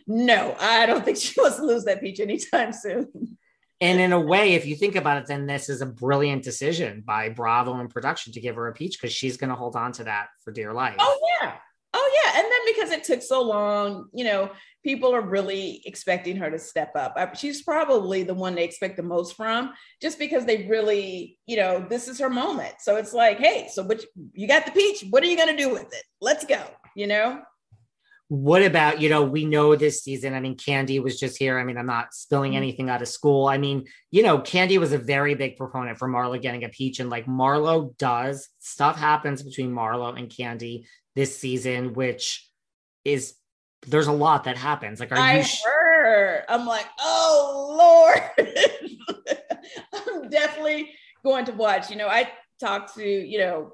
no, I don't think she wants to lose that peach anytime soon. And in a way, if you think about it, then this is a brilliant decision by Bravo and production to give her a peach because she's going to hold on to that for dear life. Oh, yeah. Oh, yeah. And then because it took so long, you know, people are really expecting her to step up. She's probably the one they expect the most from just because they really, you know, this is her moment. So it's like, hey, so what you got the peach. What are you going to do with it? Let's go, you know? What about, you know, we know this season, I mean, Kandi was just here. I mean, I'm not spilling mm-hmm. anything out of school. I mean, you know, Kandi was a very big proponent for Marlo getting a peach. And like Marlo does, stuff happens between Marlo and Kandi this season, which is there's a lot that happens. Like, are I you sh- heard? I'm like, oh Lord. <laughs> I'm definitely going to watch. You know, I talked to, you know,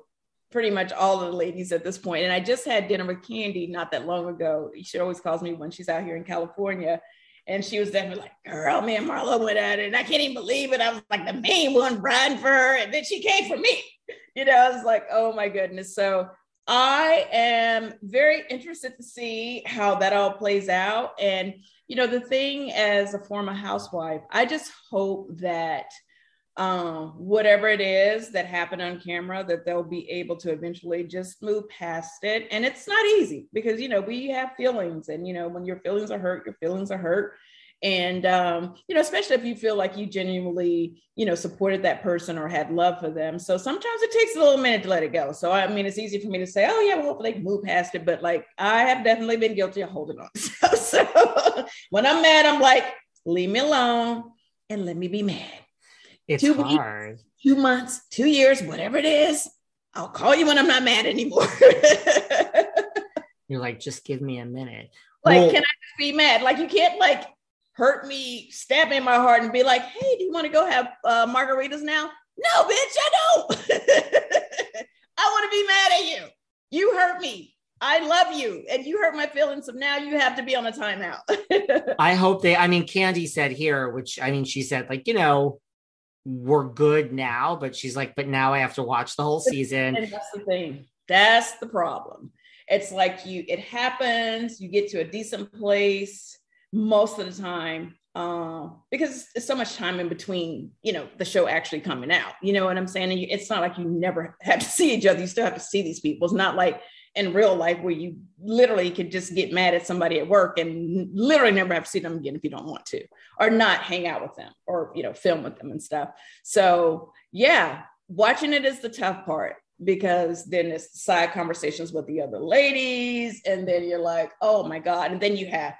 pretty much all of the ladies at this point. And I just had dinner with Kandi not that long ago. She always calls me when she's out here in California. And she was definitely like, girl, me and Marlo went at it. And I can't even believe it. I was like the main one riding for her. And then she came for me. <laughs> You know, I was like, oh my goodness. So I am very interested to see how that all plays out. And, you know, the thing as a former housewife, I just hope that um, whatever it is that happened on camera, that they'll be able to eventually just move past it. And it's not easy because, you know, we have feelings, and, you know, when your feelings are hurt, your feelings are hurt. And um, you know, especially if you feel like you genuinely, you know, supported that person or had love for them. So sometimes it takes a little minute to let it go. So I mean, it's easy for me to say, "Oh yeah, well, hopefully they move past it." But like, I have definitely been guilty of holding on. <laughs> so, so when I'm mad, I'm like, "Leave me alone and let me be mad." It's two hard. Weeks, two months, two years, whatever it is. I'll call you when I'm not mad anymore. You're like, just give me a minute. Like, well, can I just be mad? Like, you can't like hurt me, stab me in my heart, and be like, "Hey, do you want to go have uh, margaritas now?" No, bitch, I don't. <laughs> I want to be mad at you. You hurt me. I love you, and you hurt my feelings. So now you have to be on a timeout. <laughs> I hope they. I mean, Kandi said here, which I mean, she said like, you know, we're good now, but she's like, but now I have to watch the whole <laughs> season. And that's the thing. That's the problem. It's like you it happens you get to a decent place most of the time uh, because it's so much time in between you know the show actually coming out. You know what i'm saying? And you, it's not like you never have to see each other. You still have to see these people. It's not like in real life where you literally could just get mad at somebody at work and literally never have to see them again if you don't want to or not hang out with them or you know film with them and stuff. So yeah watching it is the tough part because then it's side conversations with the other ladies and then you're like oh my god. And then you have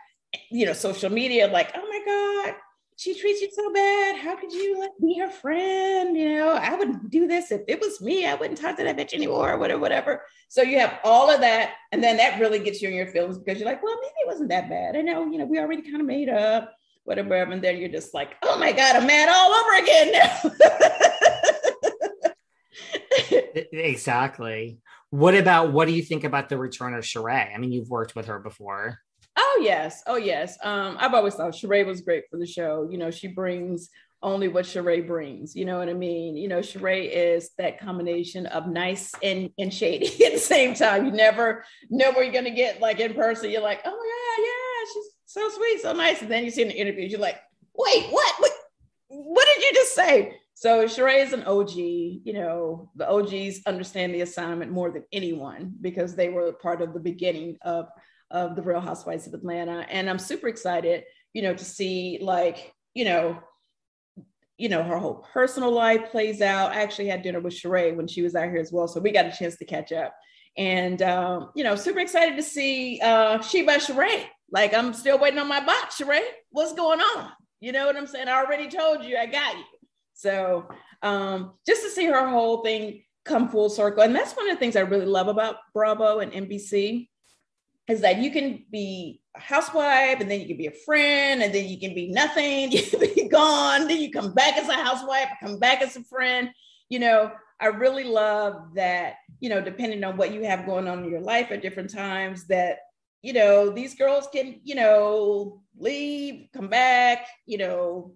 you know social media like oh my god she treats you so bad how could you like be her friend you know i would do this if it was me i wouldn't talk to that bitch anymore or whatever whatever so you have all of that and then that really gets you in your feelings because you're like well maybe it wasn't that bad i know you know we already kind of made up whatever and then you're just like oh my god i'm mad all over again now <laughs> exactly. What about what do you think about the return of Sheree? I mean, you've worked with her before. Oh yes, oh yes. Um, I've always thought Sheree was great for the show. You know, she brings only what Sheree brings. You know what I mean? You know, Sheree is that combination of nice and, and shady <laughs> at the same time. You never know where you're gonna get like in person. You're like, oh god, yeah, she's so sweet, so nice. And then you see in the interviews, you're like, wait, what? What? What did you just say? So Sheree is an OG. You know, the OGs understand the assignment more than anyone because they were part of the beginning of of the Real Housewives of Atlanta, and I'm super excited. You know, to see like you know, you know her whole personal life plays out. I actually had dinner with Sheree when she was out here as well, so we got a chance to catch up. And um, you know, super excited to see uh, She by Sheree. Like I'm still waiting on my box, Sheree. What's going on? You know what I'm saying? I already told you I got you. So um, just to see her whole thing come full circle. And that's one of the things I really love about Bravo and NBC is that you can be a housewife and then you can be a friend and then you can be nothing, <laughs> you can be gone, then you come back as a housewife, come back as a friend. You know, I really love that, you know, depending on what you have going on in your life at different times, that, you know, these girls can, you know, leave, come back, you know,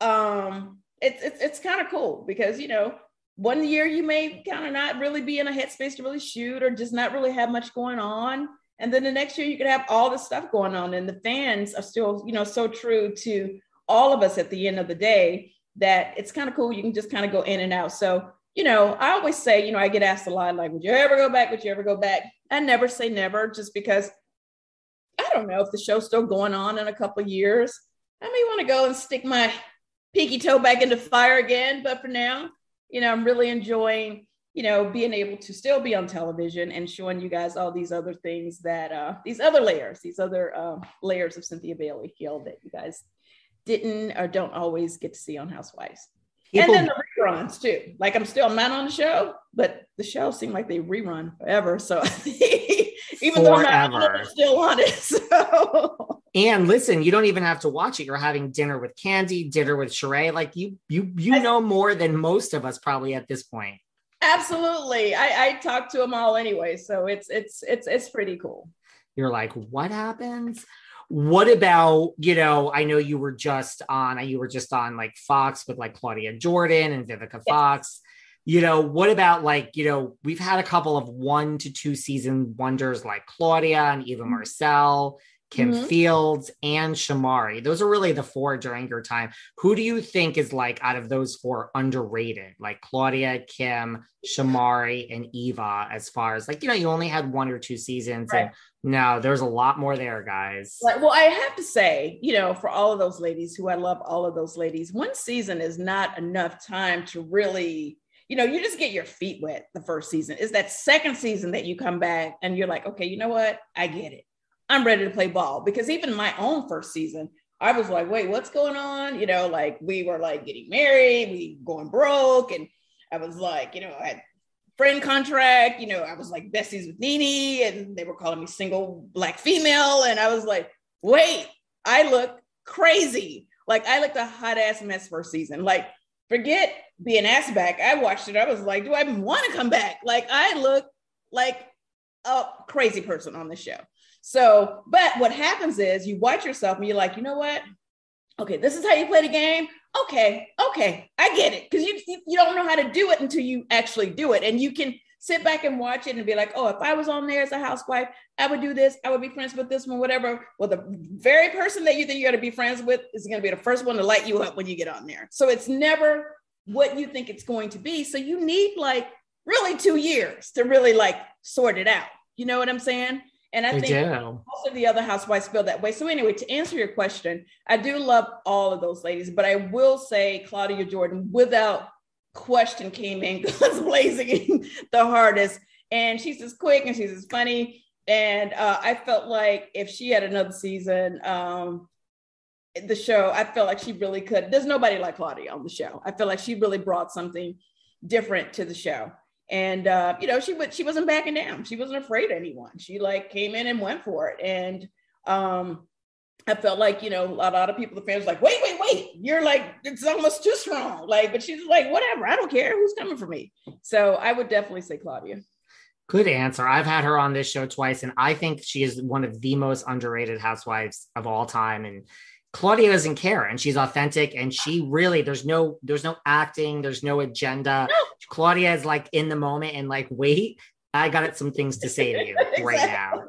um, it's it's, it's kind of cool because you know one year you may kind of not really be in a headspace to really shoot or just not really have much going on and then the next year you could have all this stuff going on and the fans are still you know so true to all of us at the end of the day that it's kind of cool you can just kind of go in and out. So you know i always say you know i get asked a lot like would you ever go back? Would you ever go back? I never say never just because i don't know if the show's still going on in a couple years. I may want to go and stick my pinky toe back into fire again. But for now, you know, I'm really enjoying, you know, being able to still be on television and showing you guys all these other things that, uh, these other layers, these other uh, layers of Cynthia Bailey Hill that you guys didn't or don't always get to see on Housewives. People, and then the reruns too. Like I'm still not on the show, but the show seemed like they rerun forever. So <laughs> even though I'm, not, I'm still on it. <laughs> So and listen, you don't even have to watch it. You're having dinner with Kandi, dinner with Sheree. Like you, you, you know more than most of us probably at this point. Absolutely. I, I talk to them all anyway. So it's it's it's it's pretty cool. You're like, what happens? What about, you know, I know you were just on, you were just on like Fox with like Claudia Jordan and Vivica Fox. You know, what about like, you know, we've had a couple of one to two season wonders like Claudia and Eva mm-hmm. Kim mm-hmm. Fields, and Shamari. Those are really the four during your time. Who do you think is like out of those four underrated? Like Claudia, Kim, Shamari, and Eva, as far as like, you know, you only had one or two seasons. Right. And no, there's a lot more there, guys. Like, well, I have to say, you know, for all of those ladies who I love all of those ladies, one season is not enough time to really you know, you just get your feet wet the first season. It's that second season that you come back and you're like, okay, you know what? I get it. I'm ready to play ball because even my own first season, I was like, wait, what's going on? You know, like we were like getting married, we going broke, and I was like, you know, I had friend contract, you know, I was like besties with NeNe, and they were calling me single black female, and I was like, wait, I look crazy. Like I looked a hot ass mess first season. Like forget being ass back. I watched it. I was like, do I want to come back? Like I look like a crazy person on the show. So, but what happens is you watch yourself and you're like, you know what? Okay, this is how you play the game. Okay, okay, I get it. Because you you don't know how to do it until you actually do it. And you can sit back and watch it and be like, oh, if I was on there as a housewife, I would do this. I would be friends with this one, whatever. Well, the very person that you think you're going to be friends with is going to be the first one to light you up when you get on there. So it's never what you think it's going to be. So you need like really two years to really like sort it out. You know what I'm saying? And I think do. most of the other housewives feel that way. So anyway, to answer your question, I do love all of those ladies, but I will say Claudia Jordan, without question, came in <laughs> guns blazing <laughs> the hardest. And she's as quick and she's as funny. And uh, I felt like if she had another season, um, the show, I felt like she really could. There's nobody like Claudia on the show. I feel like she really brought something different to the show and uh, you know she would she wasn't backing down. She wasn't afraid of anyone. She like came in and went for it. And um i felt like you know a lot of people the fans like wait wait wait. You're like it's almost too strong. Like but she's like whatever. I don't care. Who's coming for me? So i would definitely say claudia. Good answer. I've had her on this show twice, and I think she is one of the most underrated housewives of all time. And Claudia doesn't care and she's authentic and she really there's no there's no acting, there's no agenda. No. Claudia is like in the moment and like, wait, I got some things to say to you exactly. <laughs> right now.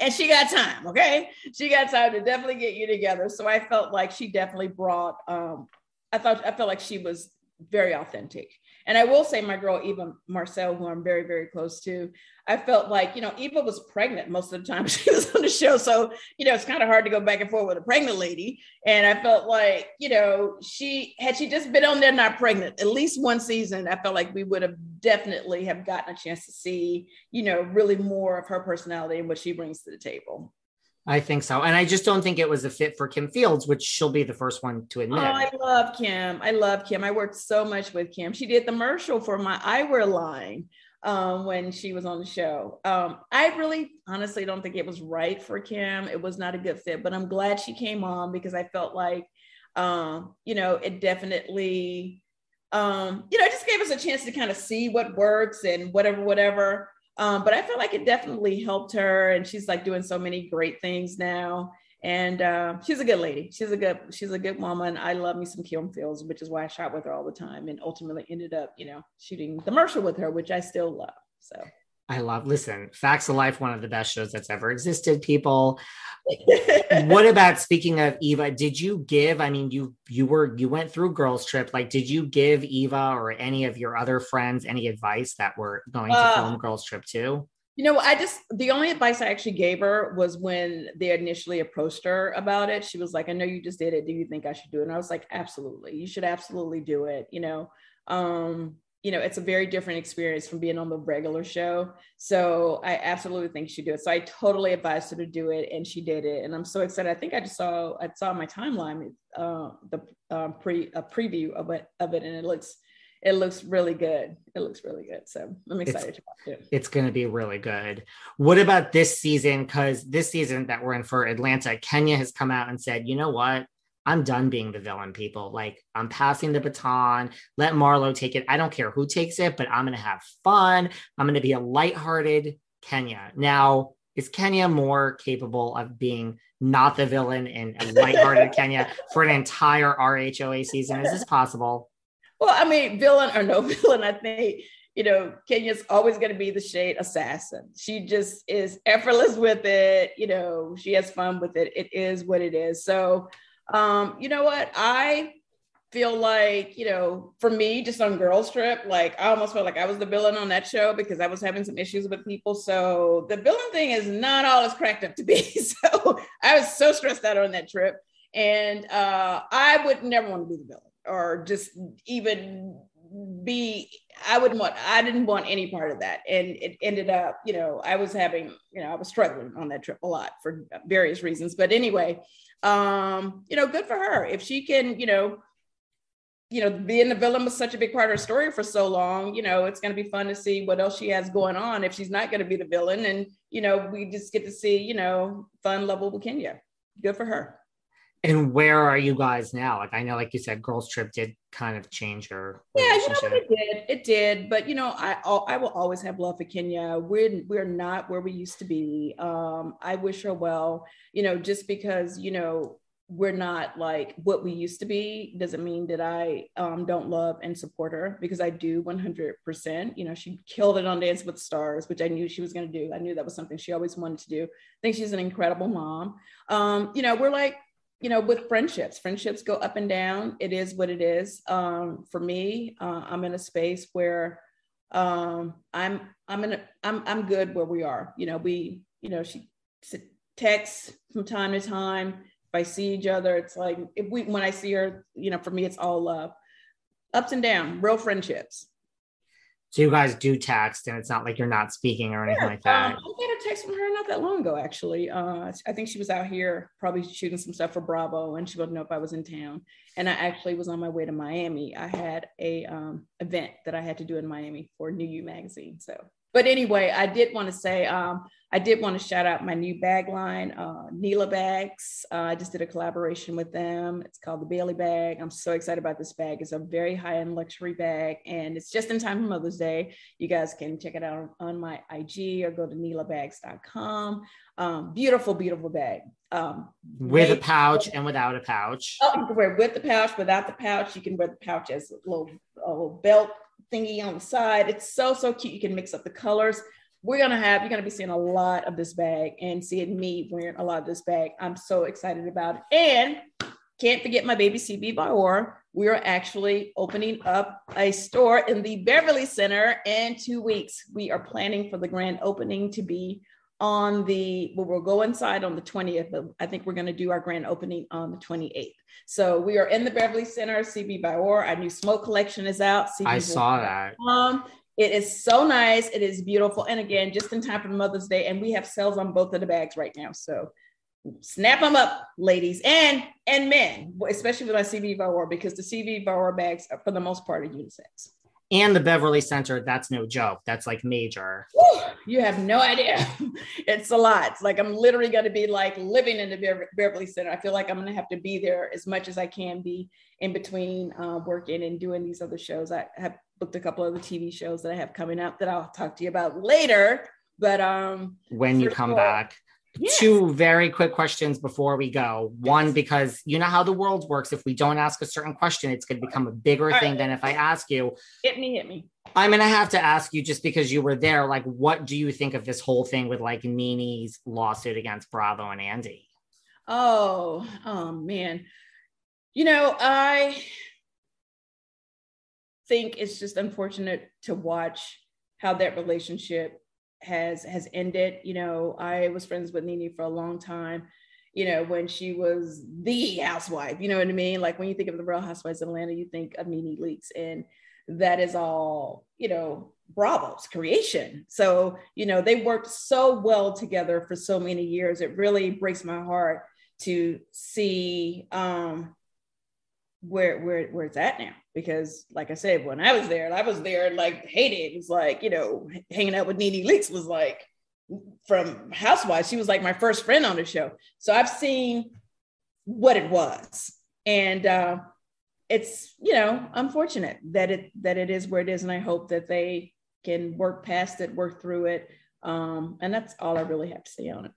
And she got time, okay? She got time to definitely get you together. So I felt like she definitely brought um I thought I felt like she was very authentic. And I will say, my girl Eva Marcel, who I'm very, very close to, I felt like, you know, Eva was pregnant most of the time <laughs> she was on the show. So, you know, it's kind of hard to go back and forth with a pregnant lady. And I felt like, you know, she had she just been on there not pregnant, at least one season, I felt like we would have definitely have gotten a chance to see, you know, really more of her personality and what she brings to the table. I think so. And I just don't think it was a fit for Kim Fields, which she'll be the first one to admit. Oh, I love Kim. I love Kim. I worked so much with Kim. She did the commercial for my eyewear line um, when she was on the show. Um, I really honestly don't think it was right for Kim. It was not a good fit, but I'm glad she came on because I felt like, um, you know, it definitely, um, you know, it just gave us a chance to kind of see what works and whatever, whatever. Um, but I feel like it definitely helped her, and she's like doing so many great things now. And uh, she's a good lady. She's a good she's a good woman. I love me some Kim Fields, which is why I shot with her all the time, and ultimately ended up, you know, shooting the commercial with her, which I still love. So I love. Listen, Facts of Life, one of the best shows that's ever existed. People, <laughs> what about speaking of Eva? Did you give? I mean, you you were you went through girls trip. Like, did you give Eva or any of your other friends any advice that were going to uh, film girls trip too? You know, I just the only advice I actually gave her was when they initially approached her about it. She was like, "I know you just did it. Do you think I should do it?" And I was like, "Absolutely, you should absolutely do it." You know, um, you know, it's a very different experience from being on the regular show. So I absolutely think she'd do it. So I totally advised her to do it, and she did it. And I'm so excited. I think I just saw I saw my timeline uh, the uh, pre a preview of it of it, and it looks it looks really good. It looks really good. So I'm excited it's, to watch it. It's going to be really good. What about this season? Because this season that we're in for Atlanta, Kenya has come out and said, you know what? I'm done being the villain, people. Like, I'm passing the baton. Let Marlo take it. I don't care who takes it, but I'm going to have fun. I'm going to be a lighthearted Kenya. Now, is Kenya more capable of being not the villain in a lighthearted <laughs> Kenya for an entire RHOA season? Is this possible? Well, I mean, villain or no <laughs> villain, I think you know, Kenya's always going to be the shade assassin. She just is effortless with it. You know, she has fun with it. It is what it is. So, um, you know what? I feel like, you know, for me, just on Girls Trip, like I almost felt like I was the villain on that show because I was having some issues with people. So the villain thing is not all it's cracked up to be. <laughs> So I was so stressed out on that trip. And uh, I would never want to be the villain or just even be i wouldn't want i didn't want any part of that. And it ended up you know i was having you know i was struggling on that trip a lot for various reasons. But anyway um you know good for her. If she can you know you know being the villain was such a big part of her story for so long you know it's going to be fun to see what else she has going on if she's not going to be the villain. And you know we just get to see you know fun with kenya. Good for her. And where are you guys now? Like I know, like you said, Girls Trip did kind of change her. yeah, you know it did. It did, but you know, I I will always have love for Kenya. We're we're not where we used to be. Um, I wish her well. You know, just because you know we're not like what we used to be doesn't mean that I um, don't love and support her because I do 100%. You know, she killed it on Dance with Stars, which I knew she was going to do. I knew that was something she always wanted to do. I think she's an incredible mom. Um, you know, we're like you know, with friendships, friendships go up and down. It is what it is. Um, for me, uh, I'm in a space where um, I'm I'm in a, I'm I'm good where we are. You know, we you know she texts from time to time. If I see each other, it's like if we when I see her, you know, for me it's all love, ups and down, real friendships. So you guys do text, and it's not like you're not speaking or anything yeah, like that. Um, I got a text from her not that long ago, actually. Uh, I think she was out here probably shooting some stuff for Bravo, and she wanted to know if I was in town. And I actually was on my way to Miami. I had a um, event that I had to do in Miami for New You magazine. So but anyway, I did want to say, um, I did want to shout out my new bag line, uh, Neela Bags. Uh, I just did a collaboration with them. It's called the Bailey Bag. I'm so excited about this bag. It's a very high end luxury bag, and it's just in time for Mother's Day. You guys can check it out on my IG or go to neelabags.com. Um, beautiful, beautiful bag. Um, with a pouch and without a pouch. Oh, you can wear with the pouch, without the pouch. You can wear the pouch as a little, a little belt thingy on the side. It's so, so cute. You can mix up the colors. We're gonna have, you're gonna be seeing a lot of this bag and seeing me wearing a lot of this bag. I'm so excited about it. And can't forget my baby CB Baor. We are actually opening up a store in the Beverly Center in two weeks. We are planning for the grand opening to be on the well, we'll go inside on the 20th, but I think we're going to do our grand opening on the 28th. So we are in the Beverly Center, CB Baor. Our new smoke collection is out. CB I saw that. Um, it is so nice. It is beautiful. And again, just in time for Mother's Day. And we have sales on both of the bags right now. So snap them up, ladies and and men, especially with our CB Baor, because the CB Baor bags are for the most part are unisex and the Beverly Center, that's no joke. That's like major. you have no idea. <laughs> it's a lot. It's like I'm literally going to be like living in the Be- Beverly Center. I feel like I'm going to have to be there as much as I can be in between uh, working and doing these other shows. I have booked a couple of the TV shows that I have coming up that I'll talk to you about later. But um, when you come sure, back, Yes. Two very quick questions before we go. One, because you know how the world works. If we don't ask a certain question, it's going to become a bigger All thing right. than if I ask you. Hit me, hit me. I'm going to have to ask you just because you were there. Like, what do you think of this whole thing with like NeNe's lawsuit against Bravo and Andy? Oh, oh man. You know, I think it's just unfortunate to watch how that relationship has has ended. You know, I was friends with NeNe for a long time. You know, when she was the housewife. You know what I mean? Like when you think of the Real Housewives of Atlanta, you think of NeNe Leakes, and that is all you know Bravo's creation. So you know they worked so well together for so many years. It really breaks my heart to see um, where where where it's at now because like I said when I was there and I was there and like hated it was like you know hanging out with NeNe Leakes was like from Housewives she was like my first friend on the show so I've seen what it was and uh, it's you know unfortunate that it that it is where it is and I hope that they can work past it work through it um, and that's all I really have to say on it.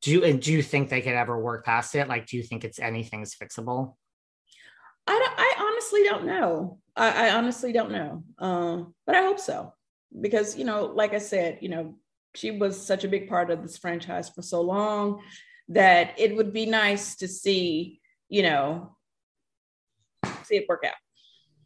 Do you and do you think they could ever work past it? Like, do you think it's anything's fixable? I, I honestly don't know. I, I honestly don't know. Um, but I hope so. Because, you know, like I said, you know, she was such a big part of this franchise for so long that it would be nice to see, you know, see it work out.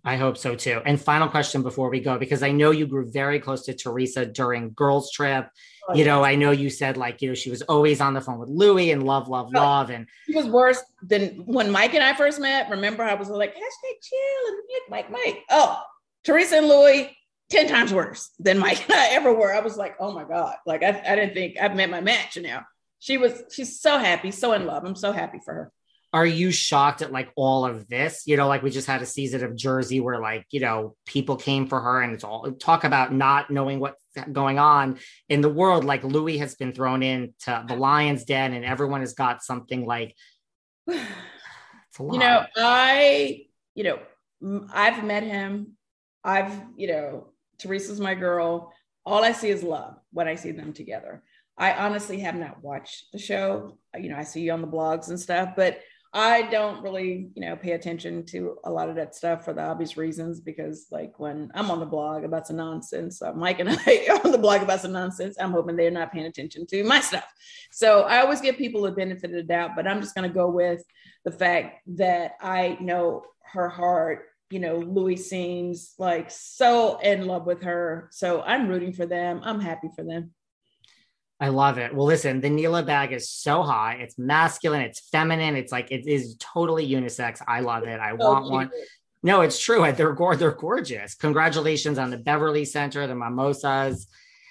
I hope so too. And final question before we go, because I know you grew very close to Teresa during Girls Trip. Oh, you know, I know you said like, you know, she was always on the phone with Louis and love, love, oh, love. And she was worse than when Mike and I first met. Remember, I was like, hashtag chill and Mike, Mike. Mike. Oh, Teresa and Louis, 10 times worse than Mike and I ever were. I was like, oh my God. Like I, I didn't think I've met my match now. She was, she's so happy, so in love. I'm so happy for her are you shocked at like all of this? You know, like we just had a season of Jersey where like, you know, people came for her and it's all talk about not knowing what's going on in the world. Like Louis has been thrown into the lion's den and everyone has got something like <sighs> you know, I, you know, I've met him. I've, you know, Teresa's my girl. All I see is love when I see them together. I honestly have not watched the show. You know, I see you on the blogs and stuff, but I don't really, you know, pay attention to a lot of that stuff for the obvious reasons because, like, when I'm on the blog about some nonsense, uh, Mike and <laughs> I are on the blog about some nonsense. I'm hoping they're not paying attention to my stuff. So I always give people the benefit of the doubt, but I'm just going to go with the fact that I know her heart. You know, Louis seems like so in love with her. So I'm rooting for them. I'm happy for them. I love it. Well, listen, the Neela bag is so high. It's masculine, it's feminine, it's like it is totally unisex. I love it. I oh, want one. No, it's true. They're they're gorgeous. Congratulations on the Beverly Center, the mimosas.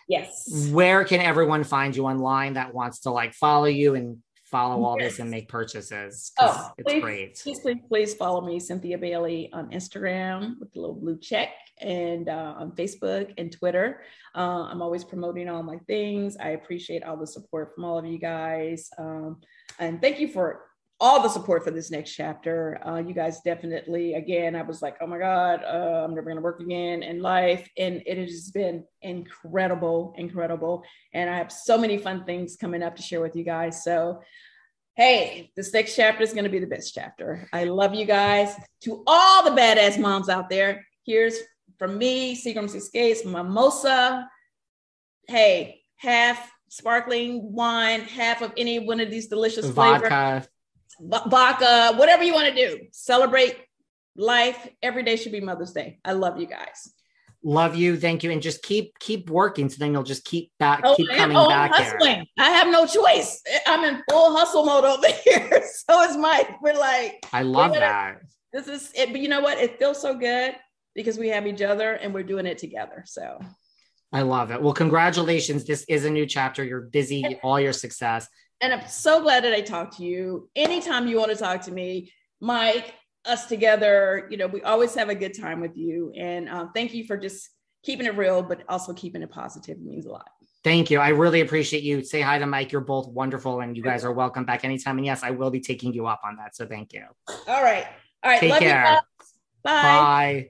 Yes. Where can everyone find you online that wants to like follow you and follow all yes. this and make purchases. Oh, it's please, great. Please, please, please follow me, Cynthia Bailey, on Instagram with the little blue check and uh, on Facebook and Twitter. Uh, I'm always promoting all my things. I appreciate all the support from all of you guys. Um, and thank you for all the support for this next chapter. Uh, you guys definitely, again, I was like, oh my God, uh, I'm never going to work again in life. And it has been incredible, incredible. And I have so many fun things coming up to share with you guys. So, hey, this next chapter is going to be the best chapter. I love you guys. To all the badass moms out there, here's from me, Seagram's Escapes, Mimosa. Hey, half sparkling wine, half of any one of these delicious flavors. Vodka vodka, whatever you want to do. Celebrate life. Every day should be Mother's Day. I love you guys. Love you, thank you, and just keep keep working. So then you'll just keep back, oh, keep coming oh, back. Hustling. I have no choice. I'm in full hustle mode over <laughs> here. so is Mike. We're like, I love that. This is it, but you know what? It feels so good because we have each other and we're doing it together. So I love it. Well, congratulations. This is a new chapter. You're busy, all your success. And I'm so glad that I talked to you. Anytime you want to talk to me, Mike, us together, you know, we always have a good time with you. And um, thank you for just keeping it real, but also keeping it positive. It means a lot. Thank you. I really appreciate you. Say hi to Mike. You're both wonderful and you guys are welcome back anytime. And yes, I will be taking you up on that. So thank you. All right. All right. Take Love care. Bye. Bye.